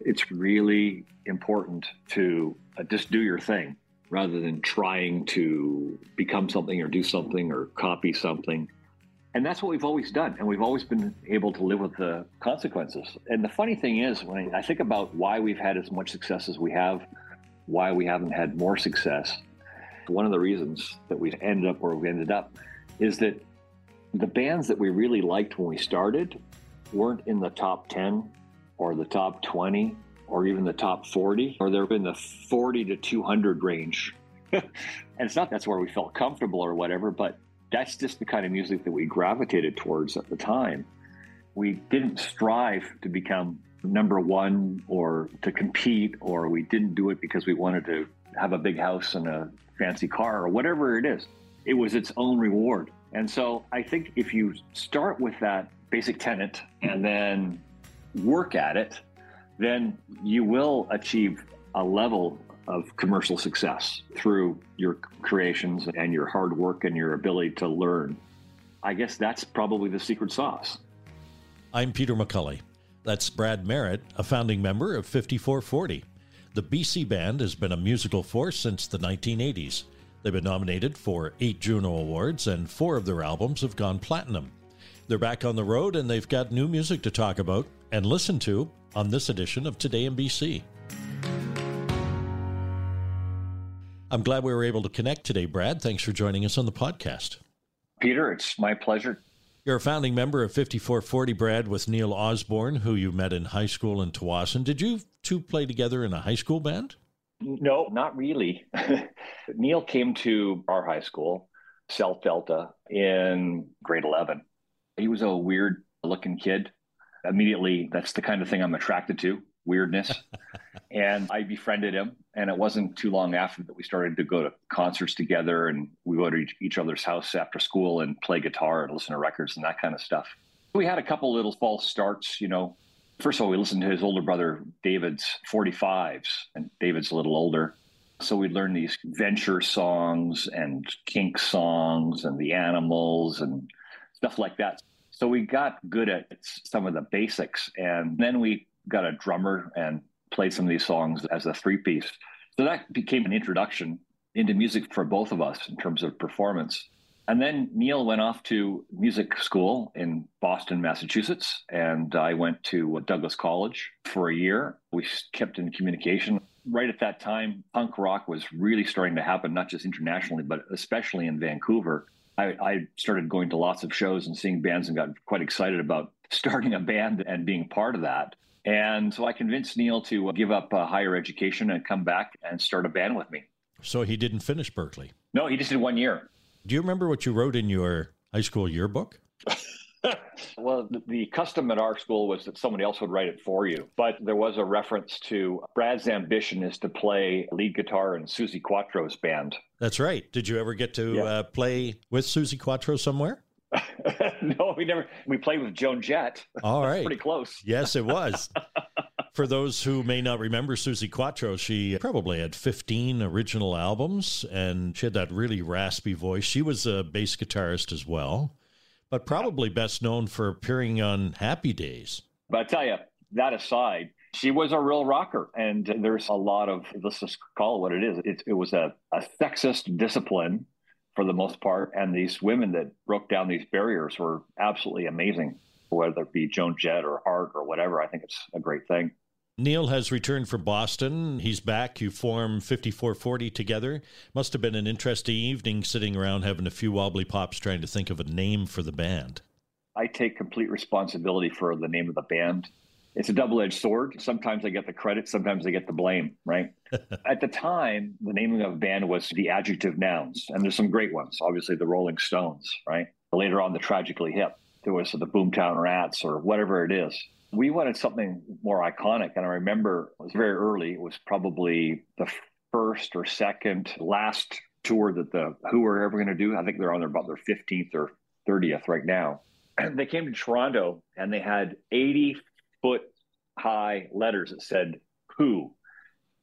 it's really important to uh, just do your thing rather than trying to become something or do something or copy something. And that's what we've always done. And we've always been able to live with the consequences. And the funny thing is, when I think about why we've had as much success as we have, why we haven't had more success, one of the reasons that we've ended up where we ended up is that the bands that we really liked when we started weren't in the top 10 or the top 20 or even the top 40, or they're in the 40 to 200 range. and it's not that's where we felt comfortable or whatever, but that's just the kind of music that we gravitated towards at the time. We didn't strive to become number one or to compete, or we didn't do it because we wanted to have a big house and a fancy car or whatever it is. It was its own reward. And so I think if you start with that basic tenet and then work at it, then you will achieve a level of commercial success through your creations and your hard work and your ability to learn. I guess that's probably the secret sauce. I'm Peter McCully. That's Brad Merritt, a founding member of 54-40. The BC Band has been a musical force since the 1980s. They've been nominated for eight Juno Awards, and four of their albums have gone platinum. They're back on the road, and they've got new music to talk about and listen to on this edition of Today in BC. I'm glad we were able to connect today, Brad. Thanks for joining us on the podcast. Peter, it's my pleasure. You're a founding member of 54-40, Brad, with Neil Osborne, who you met in high school in Tsawwassen. Did you two play together in a high school band? No, not really. Neil came to our high school, South Delta, in grade 11. He was a weird looking kid immediately that's the kind of thing I'm attracted to weirdness. and I befriended him. And it wasn't too long after that we started to go to concerts together and we go to each other's house after school and play guitar and listen to records and that kind of stuff. We had a couple little false starts, you know. First of all, we listened to his older brother David's 45s, and David's a little older. So we learned these venture songs and kink songs and the animals and stuff like that. So we got good at some of the basics. And then we got a drummer and played some of these songs as a three piece. So that became an introduction into music for both of us in terms of performance. And then Neil went off to music school in Boston, Massachusetts, and I went to Douglas College for a year. We kept in communication. Right at that time, punk rock was really starting to happen, not just internationally, but especially in Vancouver. I, I started going to lots of shows and seeing bands and got quite excited about starting a band and being part of that. And so I convinced Neil to give up uh, higher education and come back and start a band with me. So he didn't finish Berklee? No, he just did one year. Do you remember what you wrote in your high school yearbook? well, the custom at our school was that somebody else would write it for you. But there was a reference to Brad's ambition is to play lead guitar in Suzi Quatro's band. That's right. Did you ever get to yeah. uh, play with Suzi Quatro somewhere? no, we never. We played with Joan Jett. All right, pretty close. Yes, it was. For those who may not remember Susie Quatro, she probably had 15 original albums and she had that really raspy voice. She was a bass guitarist as well but probably best known for appearing on Happy Days. But I tell you, that aside, she was a real rocker. And there's a lot of, let's just call it what it is. It, it was a, a sexist discipline for the most part. And these women that broke down these barriers were absolutely amazing, whether it be Joan Jett or Heart or whatever. I think it's a great thing. Neil has returned from Boston. He's back. You form 54-40 together. Must have been an interesting evening sitting around having a few wobbly pops trying to think of a name for the band. I take complete responsibility for the name of the band. It's a double edged sword. Sometimes I get the credit, sometimes I get the blame, right? At the time, the naming of a band was the adjective nouns, and there's some great ones. Obviously, the Rolling Stones, right? Later on, the Tragically Hip. There was the Boomtown Rats or whatever it is we wanted something more iconic. And I remember it was very early. It was probably the first or second last tour that the Who were ever going to do. I think they're on their, about their 15th or 30th right now. And they came to Toronto and they had 80 foot high letters that said Who.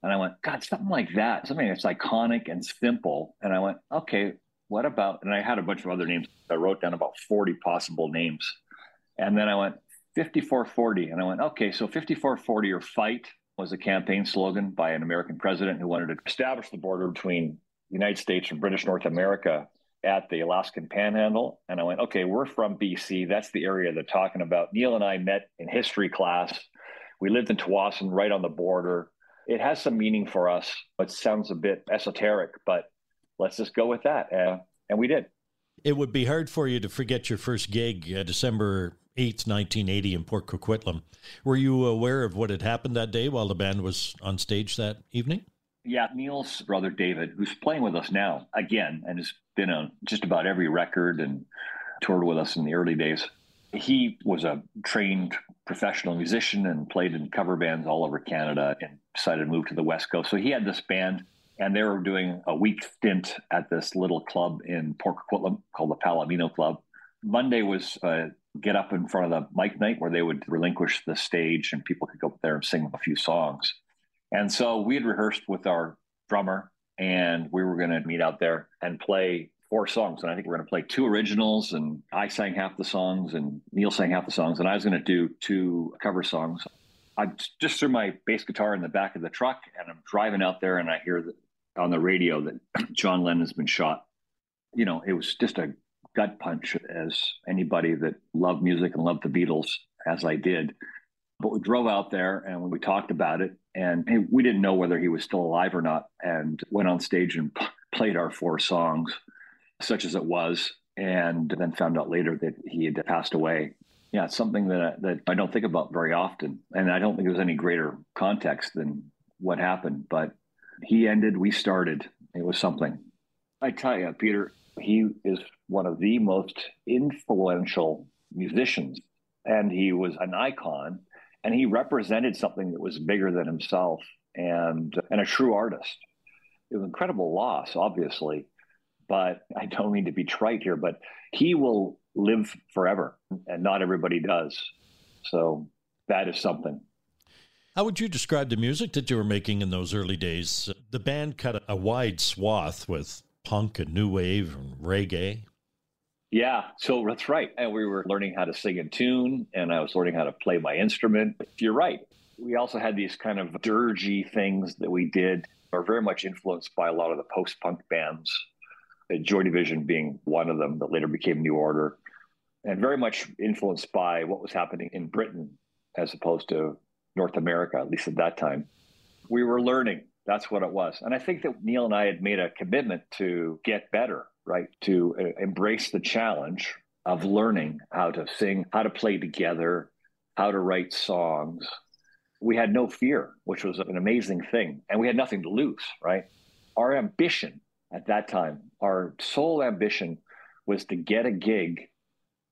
And I went, God, something like that, something that's iconic and simple. And I went, okay, what about? And I had a bunch of other names. I wrote down about 40 possible names. And then I went, 54-40. And I went, okay, so 54-40 or fight was a campaign slogan by an American president who wanted to establish the border between the United States and British North America at the Alaskan Panhandle. And I went, okay, we're from BC. That's the area they're talking about. Neil and I met in history class. We lived in Tsawwassen, right on the border. It has some meaning for us. It sounds a bit esoteric, but let's just go with that. Uh, and we did. It would be hard for you to forget your first gig, uh, December 8th, 1980, in Port Coquitlam. Were you aware of what had happened that day while the band was on stage that evening? Yeah, Neil's brother David, who's playing with us now again and has been on just about every record and toured with us in the early days. He was a trained professional musician and played in cover bands all over Canada and decided to move to the West Coast. So he had this band and they were doing a week stint at this little club in Port Coquitlam called the Palomino Club. Monday was a get up in front of the mic night where they would relinquish the stage and people could go up there and sing a few songs. And so we had rehearsed with our drummer and we were going to meet out there and play four songs. And I think we are going to play two originals and I sang half the songs and Neil sang half the songs. And I was going to do two cover songs. I just threw my bass guitar in the back of the truck and I'm driving out there and I hear on the radio that John Lennon's been shot. You know, it was just a gut punch as anybody that loved music and loved the Beatles, as I did. But we drove out there and we talked about it, and we didn't know whether he was still alive or not, and went on stage and played our four songs, such as it was, and then found out later that he had passed away. Yeah, it's something that that I don't think about very often, and I don't think there's any greater context than what happened. But he ended, we started. It was something. I tell you, Peter, he is one of the most influential musicians, and he was an icon, and he represented something that was bigger than himself and and a true artist. It was an incredible loss, obviously, but I don't mean to be trite here, but he will live forever, and not everybody does. So that is something. How would you describe the music that you were making in those early days? The band cut a wide swath with punk and new wave and reggae. Yeah, so that's right. And we were learning how to sing in tune, and I was learning how to play my instrument. You're right. We also had these kind of dirgy things that we did, are very much influenced by a lot of the post punk bands, Joy Division being one of them that later became New Order, and very much influenced by what was happening in Britain as opposed to North America, at least at that time. We were learning that's what it was. And I think that Neil and I had made a commitment to get better, right? To uh, embrace the challenge of learning how to sing, how to play together, how to write songs. We had no fear, which was an amazing thing. And we had nothing to lose, right? Our ambition at that time, our sole ambition was to get a gig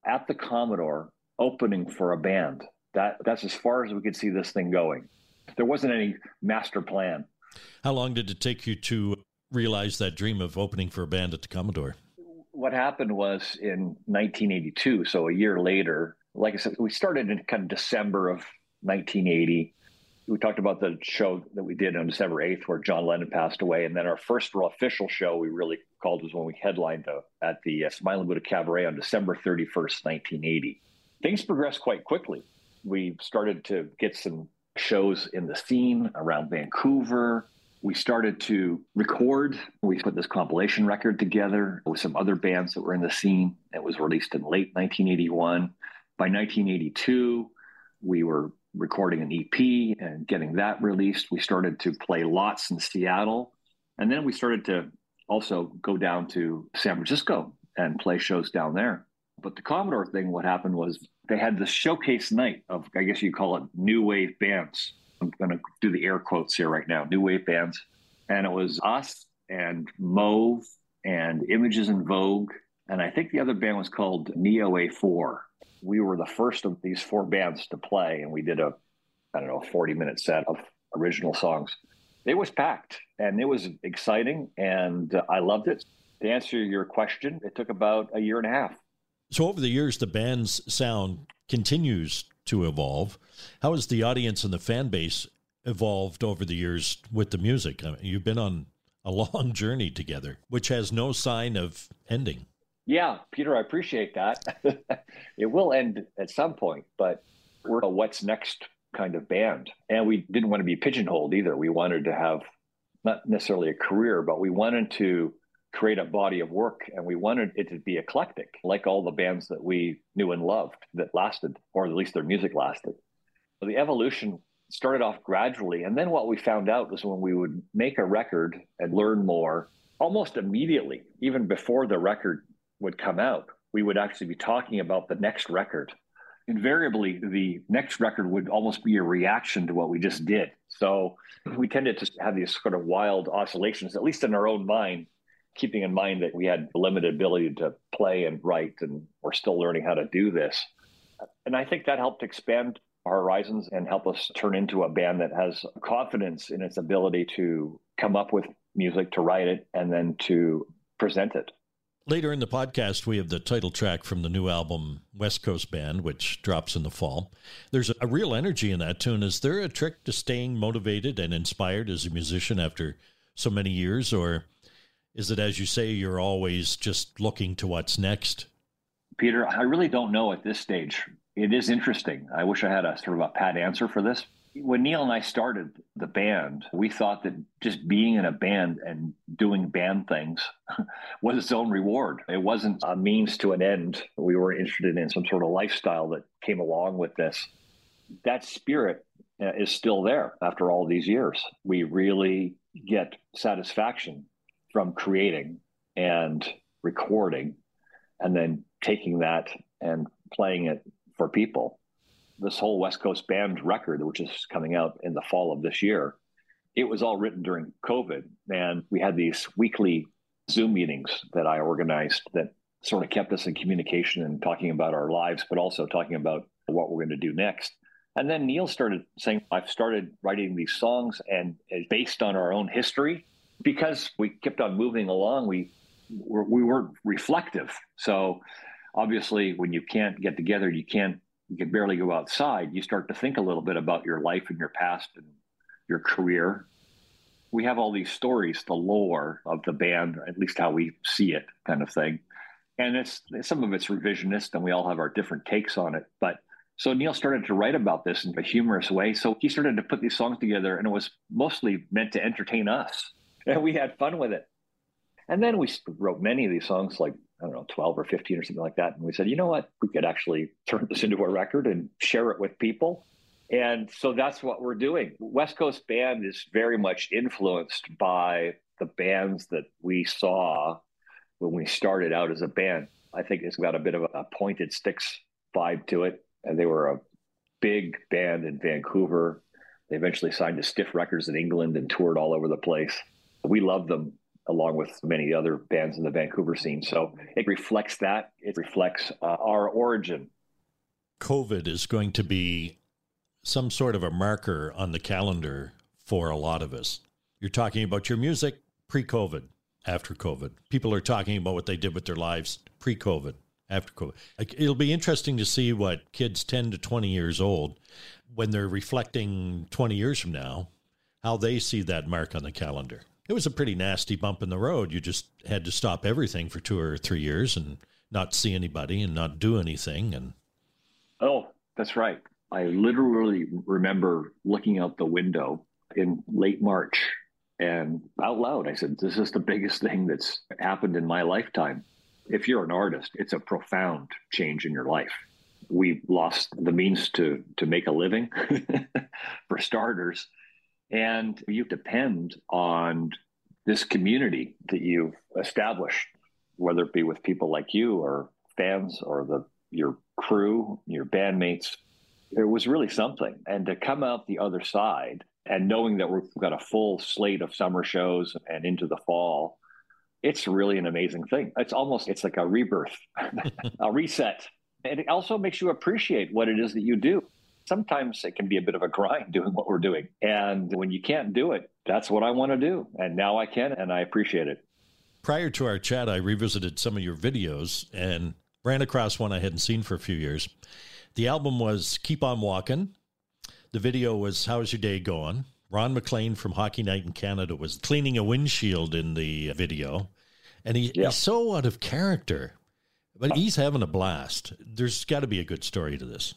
at the Commodore opening for a band. That that's as far as we could see this thing going. There wasn't any master plan. How long did it take you to realize that dream of opening for a band at the Commodore? What happened was in 1982, so a year later, like I said, we started in kind of December of 1980. We talked about the show that we did on December 8th, where John Lennon passed away. And then our first real official show we really called was when we headlined at the uh, Smiling Buddha Cabaret on December 31st, 1980. Things progressed quite quickly. We started to get some shows in the scene around Vancouver. We started to record. We put this compilation record together with some other bands that were in the scene. It was released in late 1981. By 1982, we were recording an EP and getting that released. We started to play lots in Seattle. And then we started to also go down to San Francisco and play shows down there. But the Commodore thing, what happened was they had the showcase night of, I guess you call it new wave bands. I'm going to do the air quotes here right now, new wave bands. And it was us and Mauve and Images in Vogue. And I think the other band was called Neo A4. We were the first of these four bands to play, and we did a, I don't know, a 40 minute set of original songs. It was packed and it was exciting, and I loved it. To answer your question, it took about a year and a half. So, over the years, the band's sound continues to evolve. How has the audience and the fan base evolved over the years with the music? I mean, you've been on a long journey together, which has no sign of ending. Yeah, Peter, I appreciate that. it will end at some point, but we're a what's next kind of band. And we didn't want to be pigeonholed either. We wanted to have not necessarily a career, but we wanted to create a body of work and we wanted it to be eclectic, like all the bands that we knew and loved that lasted, or at least their music lasted. So the evolution started off gradually. And then what we found out was when we would make a record and learn more, almost immediately, even before the record would come out, we would actually be talking about the next record. Invariably, the next record would almost be a reaction to what we just did. So we tended to have these sort of wild oscillations, at least in our own mind, keeping in mind that we had limited ability to play and write, and we're still learning how to do this. And I think that helped expand our horizons and help us turn into a band that has confidence in its ability to come up with music, to write it, and then to present it. Later in the podcast, we have the title track from the new album West Coast Band, which drops in the fall. There's a real energy in that tune. Is there a trick to staying motivated and inspired as a musician after so many years, or is it, as you say, you're always just looking to what's next? Peter, I really don't know at this stage. It is interesting. I wish I had a sort of a pat answer for this. When Neil and I started the band, we thought that just being in a band and doing band things was its own reward. It wasn't a means to an end. We were interested in some sort of lifestyle that came along with this. That spirit uh, is still there after all these years. We really get satisfaction from creating and recording and then taking that and playing it for people. This whole West Coast Band record, which is coming out in the fall of this year, it was all written during COVID. And we had these weekly Zoom meetings that I organized that sort of kept us in communication and talking about our lives, but also talking about what we're going to do next. And then Neil started saying, I've started writing these songs and based on our own history because we kept on moving along, we were, we weren't reflective. So obviously, when you can't get together, you can't you can barely go outside. You start to think a little bit about your life and your past and your career. We have all these stories, the lore of the band, at least how we see it, kind of thing. And it's some of it's revisionist, and we all have our different takes on it. But so Neil started to write about this in a humorous way. So he started to put these songs together, and it was mostly meant to entertain us and we had fun with it. And then we wrote many of these songs, like, I don't know, 12 or 15 or something like that. And we said, you know what? We could actually turn this into a record and share it with people. And so that's what we're doing. West Coast Band is very much influenced by the bands that we saw when we started out as a band. I think it's got a bit of a pointed sticks vibe to it. And they were a big band in Vancouver. They eventually signed to Stiff Records in England and toured all over the place we love them along with many other bands in the Vancouver scene. So it reflects that. It reflects uh, our origin. COVID is going to be some sort of a marker on the calendar for a lot of us. You're talking about your music pre COVID, after COVID. People are talking about what they did with their lives pre COVID, after COVID. It'll be interesting to see what kids 10 to 20 years old, when they're reflecting 20 years from now, how they see that mark on the calendar it was a pretty nasty bump in the road. You just had to stop everything for two or three years and not see anybody and not do anything. And oh, that's right. I literally remember looking out the window in late March and out loud, I said, This is the biggest thing that's happened in my lifetime. If you're an artist, it's a profound change in your life. We lost the means to to make a living for starters and you depend on this community that you've established, whether it be with people like you or fans or the your crew, your bandmates. It was really something. And to come out the other side and knowing that we've got a full slate of summer shows and into the fall, it's really an amazing thing. It's almost it's like a rebirth, a reset. It also makes you appreciate what it is that you do sometimes it can be a bit of a grind doing what we're doing. And when you can't do it, that's what I want to do. And now I can, and I appreciate it. Prior to our chat, I revisited some of your videos and ran across one I hadn't seen for a few years. The album was Keep On Walking. The video was How's Your Day Going? Ron MacLean from Hockey Night in Canada was cleaning a windshield in the video. And he, yeah. he's so out of character, but he's having a blast. There's got to be a good story to this.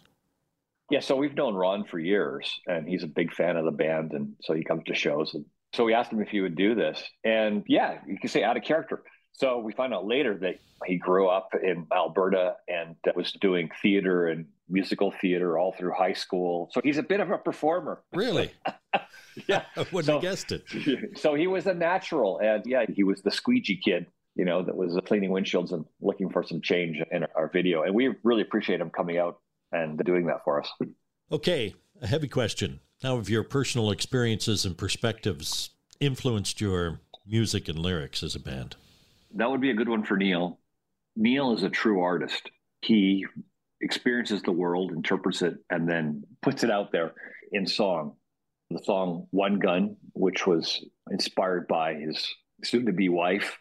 Yeah, so we've known Ron for years, and he's a big fan of the band, and so he comes to shows. And so we asked him if he would do this, and yeah, you can say out of character. So we find out later that he grew up in Alberta and was doing theater and musical theater all through high school. So he's a bit of a performer. Really? yeah. I wouldn't so, have guessed it. So he was a natural. And yeah, he was the squeegee kid, you know, that was cleaning windshields and looking for some change in our video. And we really appreciate him coming out and doing that for us. Okay. A heavy question. How have your personal experiences and perspectives influenced your music and lyrics as a band? That would be a good one for Neil. Neil is a true artist. He experiences the world, interprets it, and then puts it out there in song. The song One Gun, which was inspired by his soon to be wife,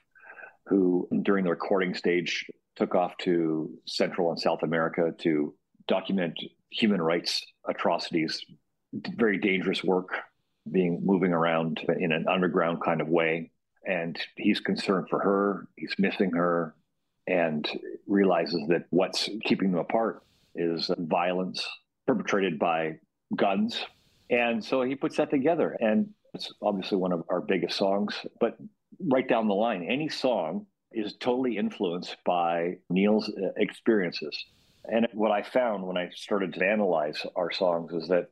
who during the recording stage took off to Central and South America to document human rights atrocities, very dangerous work being moving around in an underground kind of way. And he's concerned for her, he's missing her, and realizes that what's keeping them apart is violence perpetrated by guns. And so he puts that together. And it's obviously one of our biggest songs. But right down the line, any song is totally influenced by Neil's uh, experiences. And what I found when I started to analyze our songs is that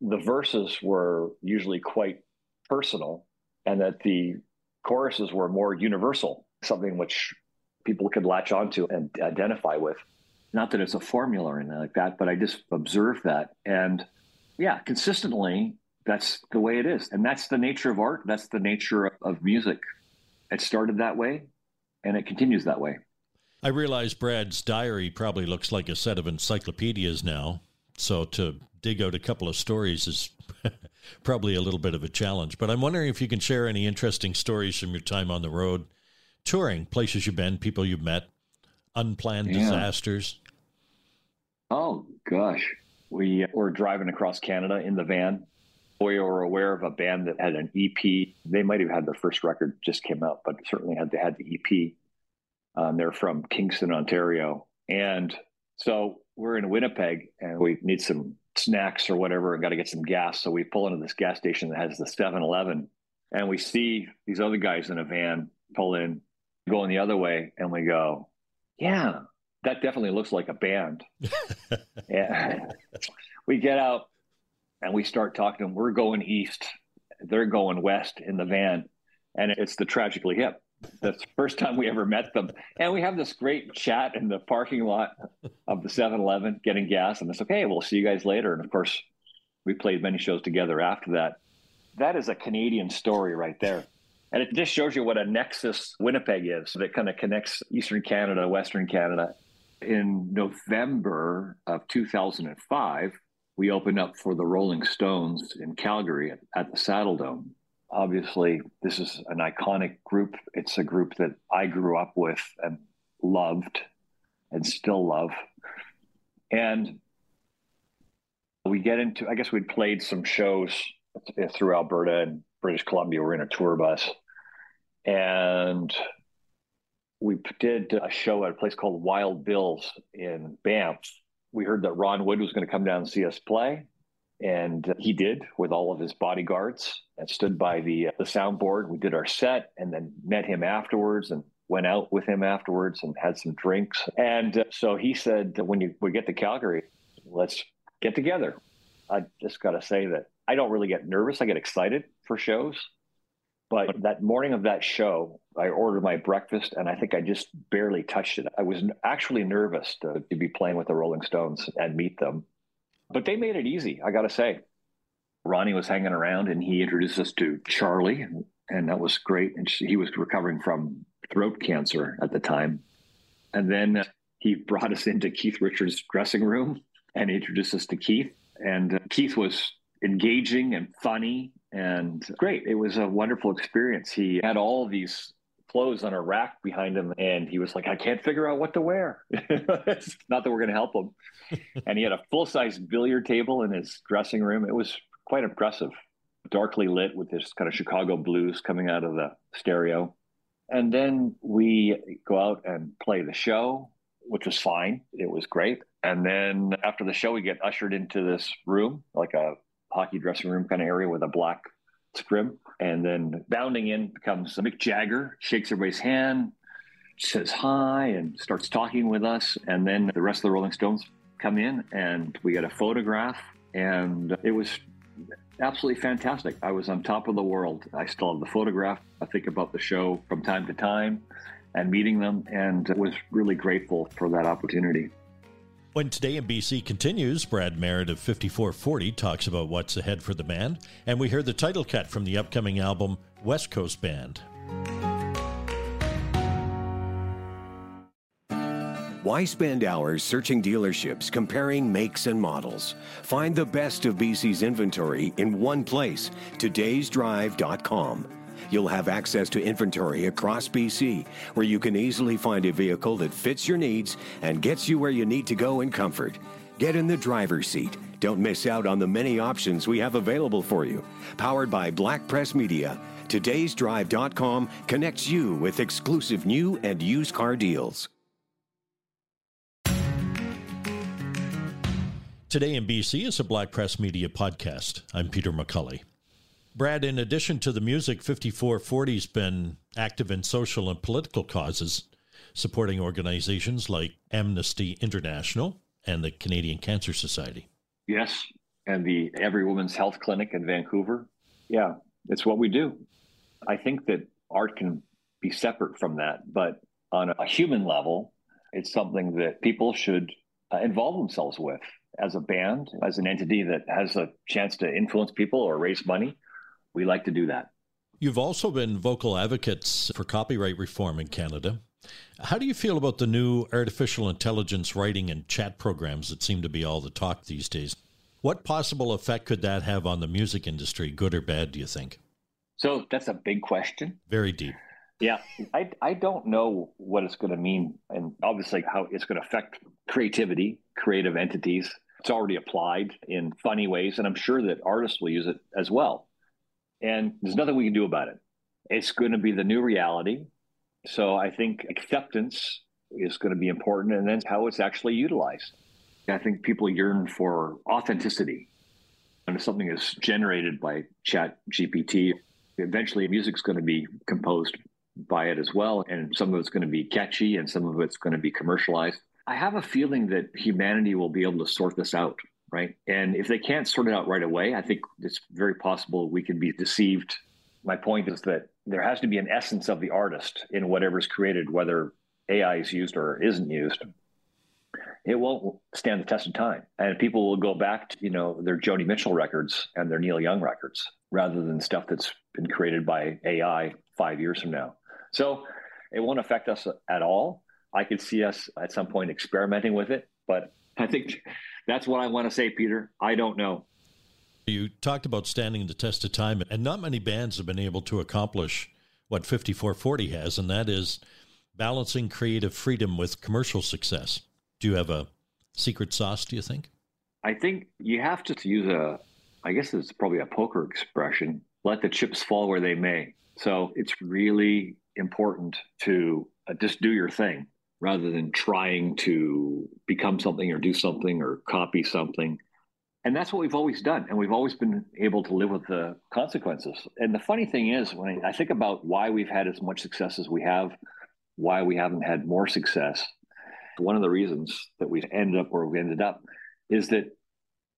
the verses were usually quite personal and that the choruses were more universal, something which people could latch onto and identify with. Not that it's a formula or anything like that, but I just observed that. And yeah, consistently, that's the way it is. And that's the nature of art. That's the nature of music. It started that way and it continues that way. I realize Brad's diary probably looks like a set of encyclopedias now. So to dig out a couple of stories is probably a little bit of a challenge. But I'm wondering if you can share any interesting stories from your time on the road touring, places you've been, people you've met, unplanned yeah. disasters? Oh, gosh. We uh, were driving across Canada in the van. We were aware of a band that had an EP. They might have had their first record just came out, but certainly had they had the EP. Um, they're from Kingston, Ontario, and so we're in Winnipeg, and we need some snacks or whatever, and got to get some gas. So we pull into this gas station that has the 7-Eleven, and we see these other guys in a van pull in, going the other way, and we go, yeah, that definitely looks like a band. We get out and we start talking to them. We're going east. They're going west in the van. And it's the Tragically Hip. That's the first time we ever met them. And we have this great chat in the parking lot of the 7 Eleven getting gas. And it's okay, we'll see you guys later. And of course, we played many shows together after that. That is a Canadian story right there. And it just shows you what a nexus Winnipeg is that kind of connects Eastern Canada, Western Canada. In November of 2005, we opened up for the Rolling Stones in Calgary at, the Saddledome. Obviously, this is an iconic group. It's a group that I grew up with and loved and still love. And we get into, I guess we'd played some shows through Alberta and British Columbia. We're in a tour bus, and we did a show at a place called Wild Bill's in Banff. We heard that Ron Wood was going to come down and see us play, and he did with all of his bodyguards and stood by the uh, the soundboard. We did our set, and then met him afterwards and went out with him afterwards and had some drinks. And uh, so he said, when you we get to Calgary, let's get together. I just got to say that I don't really get nervous. I get excited for shows. But that morning of that show, I ordered my breakfast and I think I just barely touched it. I was actually nervous to, to be playing with the Rolling Stones and meet them. But they made it easy, I got to say. Ronnie was hanging around and he introduced us to Charlie, and that was great. And he was recovering from throat cancer at the time. And then he brought us into Keith Richards' dressing room and introduced us to Keith. And uh, Keith was engaging and funny and great. It was a wonderful experience. He had all these clothes on a rack behind him and he was like i can't figure out what to wear. Not that we're going to help him. And he had a full-size billiard table in his dressing room. It was quite impressive. Darkly lit with this kind of chicago blues coming out of the stereo. And then we go out and play the show which was fine. It was great. And then after the show, we get ushered into this room, like a hockey dressing room kind of area with a black scrim. And then bounding in comes Mick Jagger, shakes everybody's hand, says hi, and starts talking with us. And then the rest of the Rolling Stones come in, and we get a photograph. And it was absolutely fantastic. I was on top of the world. I still have the photograph. I think about the show from time to time and meeting them, and was really grateful for that opportunity. When Today in BC continues, Brad Merritt of 54-40 talks about what's ahead for the band, and we hear the title cut from the upcoming album West Coast Band. Why spend hours searching dealerships, comparing makes and models? Find the best of BC's inventory in one place, todaysdrive.com. You'll have access to inventory across BC, where you can easily find a vehicle that fits your needs and gets you where you need to go in comfort. Get in the driver's seat. Don't miss out on the many options we have available for you. Powered by Black Press Media, todaysdrive.com connects you with exclusive new and used car deals. Today in BC is a Black Press Media podcast. I'm Peter McCully. Brad, in addition to the music, 54-40's been active in social and political causes, supporting organizations like Amnesty International and the Canadian Cancer Society. Yes, and the Every Woman's Health Clinic in Vancouver. Yeah, it's what we do. I think that art can be separate from that, but on a human level, it's something that people should uh, involve themselves with as a band, as an entity that has a chance to influence people or raise money, we like to do that. You've also been vocal advocates for copyright reform in Canada. How do you feel about the new artificial intelligence writing and chat programs that seem to be all the talk these days? What possible effect could that have on the music industry, good or bad, do you think? So that's a big question. Very deep. Yeah, I, I don't know what it's going to mean, and obviously how it's going to affect creativity, creative entities, it's already applied in funny ways, and I'm sure that artists will use it as well. And there's nothing we can do about it. It's going to be the new reality. So I think acceptance is going to be important, and then how it's actually utilized. I think people yearn for authenticity. And if something is generated by Chat GPT, eventually music's going to be composed by it as well. And some of it's going to be catchy and some of it's going to be commercialized. I have a feeling that humanity will be able to sort this out, right? And if they can't sort it out right away, I think it's very possible we can be deceived. My point is that there has to be an essence of the artist in whatever's created, whether AI is used or isn't used. It won't stand the test of time, and people will go back to you know their Joni Mitchell records and their Neil Young records rather than stuff that's been created by AI five years from now. So it won't affect us at all I could see us at some point experimenting with it, but I think that's what I want to say, Peter. I don't know. You talked about standing the test of time, and not many bands have been able to accomplish what 54-40 has, and that is balancing creative freedom with commercial success. Do you have a secret sauce, do you think? I think you have to use a, I guess it's probably a poker expression, let the chips fall where they may. So it's really important to uh, just do your thing rather than trying to become something or do something or copy something. And that's what we've always done. And we've always been able to live with the consequences. And the funny thing is, when I think about why we've had as much success as we have, why we haven't had more success, one of the reasons that we've ended up where we ended up is that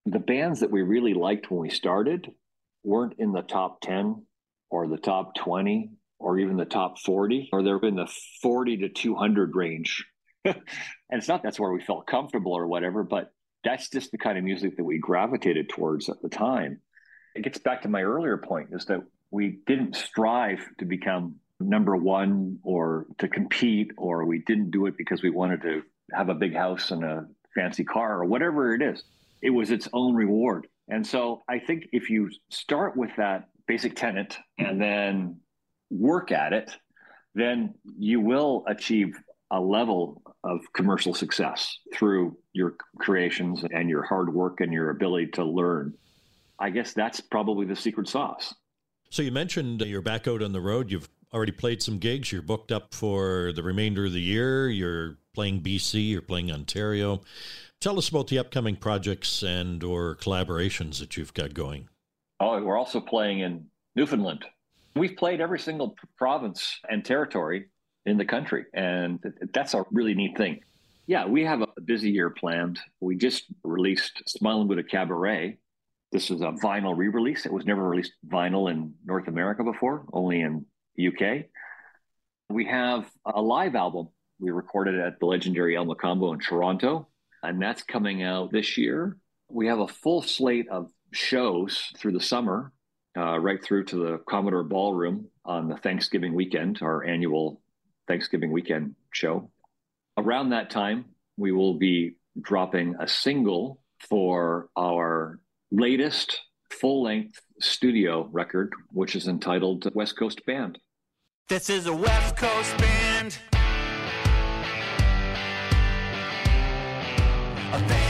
the bands that we really liked when we started weren't in the top 10 or the top 20 or even the top 40, or they're in the 40 to 200 range. and it's not that's where we felt comfortable or whatever, but that's just the kind of music that we gravitated towards at the time. It gets back to my earlier point is that we didn't strive to become number one or to compete, or we didn't do it because we wanted to have a big house and a fancy car or whatever it is. It was its own reward. And so I think if you start with that basic tenet and then work at it, then you will achieve a level of commercial success through your creations and your hard work and your ability to learn. I guess that's probably the secret sauce. So you mentioned you're back out on the road. You've already played some gigs. You're booked up for the remainder of the year. You're playing BC, you're playing Ontario. Tell us about the upcoming projects and or collaborations that you've got going. Oh, we're also playing in Newfoundland. We've played every single province and territory in the country, and that's a really neat thing. Yeah, we have a busy year planned. We just released Smiling Buddha Cabaret. This is a vinyl re-release. It was never released vinyl in North America before, only in the UK. We have a live album we recorded at the legendary El Mocambo in Toronto, and that's coming out this year. We have a full slate of shows through the summer, uh, right through to the Commodore Ballroom on the Thanksgiving weekend, our annual Thanksgiving weekend show. Around that time, we will be dropping a single for our latest full length studio record, which is entitled West Coast Band. This is a West Coast band. A Vancouver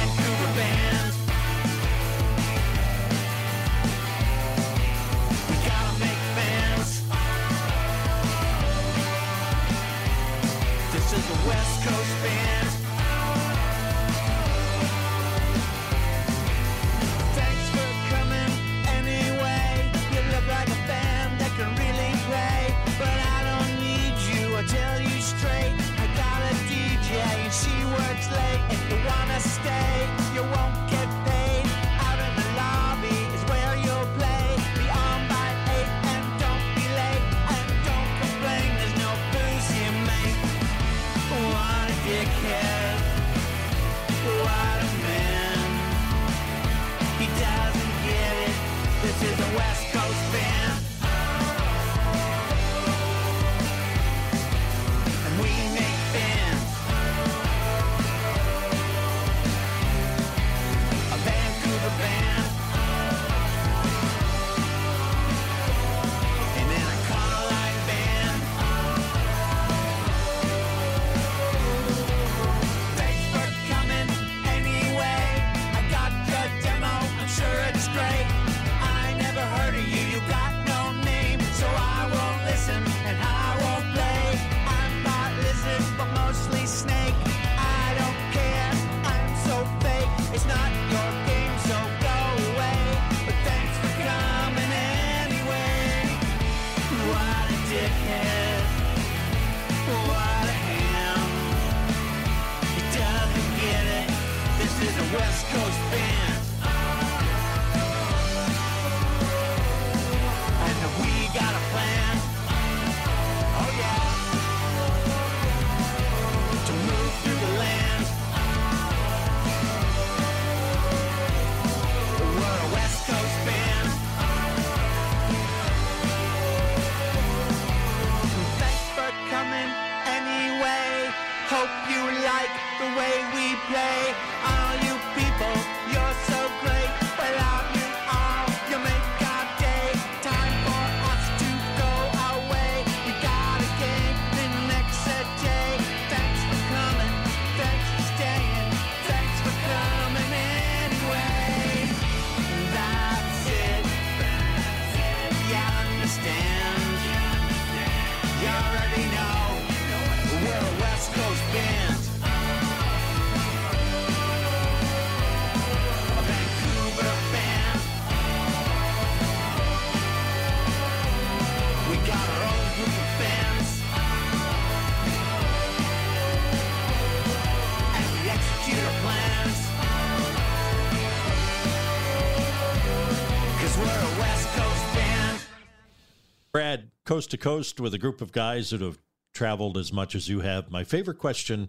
coast to coast with a group of guys that have traveled as much as you have. My favorite question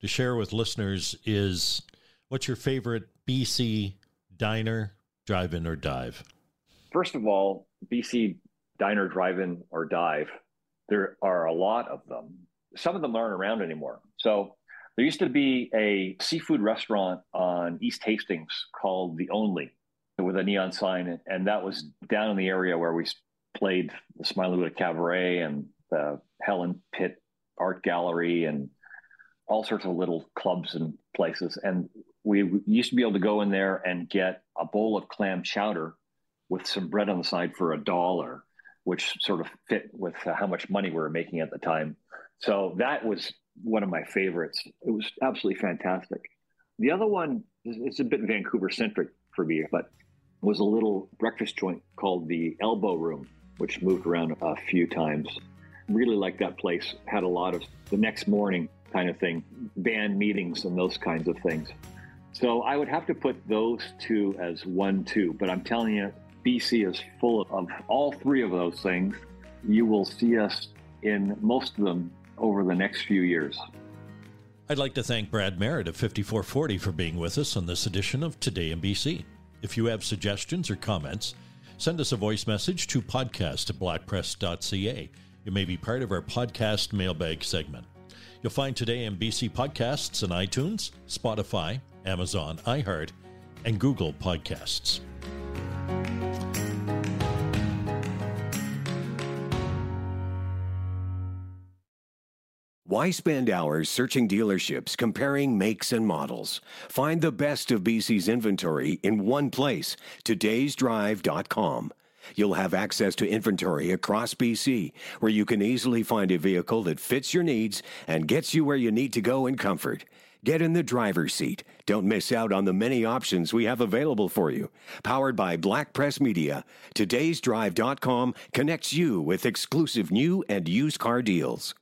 to share with listeners is what's your favorite BC diner, drive in, or dive? First of all, BC diner, drive-in, or dive. There are a lot of them. Some of them aren't around anymore. So there used to be a seafood restaurant on East Hastings called The Only with a neon sign, and that was down in the area where we played the Buddha Cabaret and the Helen Pitt Art Gallery and all sorts of little clubs and places. And we used to be able to go in there and get a bowl of clam chowder with some bread on the side for a dollar, which sort of fit with how much money we were making at the time. So that was one of my favorites. It was absolutely fantastic. The other one is it's a bit Vancouver centric for me, but was a little breakfast joint called the Elbow Room, which moved around a few times. Really liked that place. Had a lot of the next morning kind of thing, band meetings and those kinds of things. So I would have to put those two as one, two. But I'm telling you, BC is full of all three of those things. You will see us in most of them over the next few years. I'd like to thank Brad Merritt of 54-40 for being with us on this edition of Today in BC. If you have suggestions or comments, send us a voice message to podcast at blackpress.ca. You may be part of our podcast mailbag segment. You'll find Today in BC podcasts on iTunes, Spotify, Amazon, iHeart, and Google Podcasts. Why spend hours searching dealerships, comparing makes and models? Find the best of BC's inventory in one place, todaysdrive.com. You'll have access to inventory across BC, where you can easily find a vehicle that fits your needs and gets you where you need to go in comfort. Get in the driver's seat. Don't miss out on the many options we have available for you. Powered by Black Press Media, todaysdrive.com connects you with exclusive new and used car deals.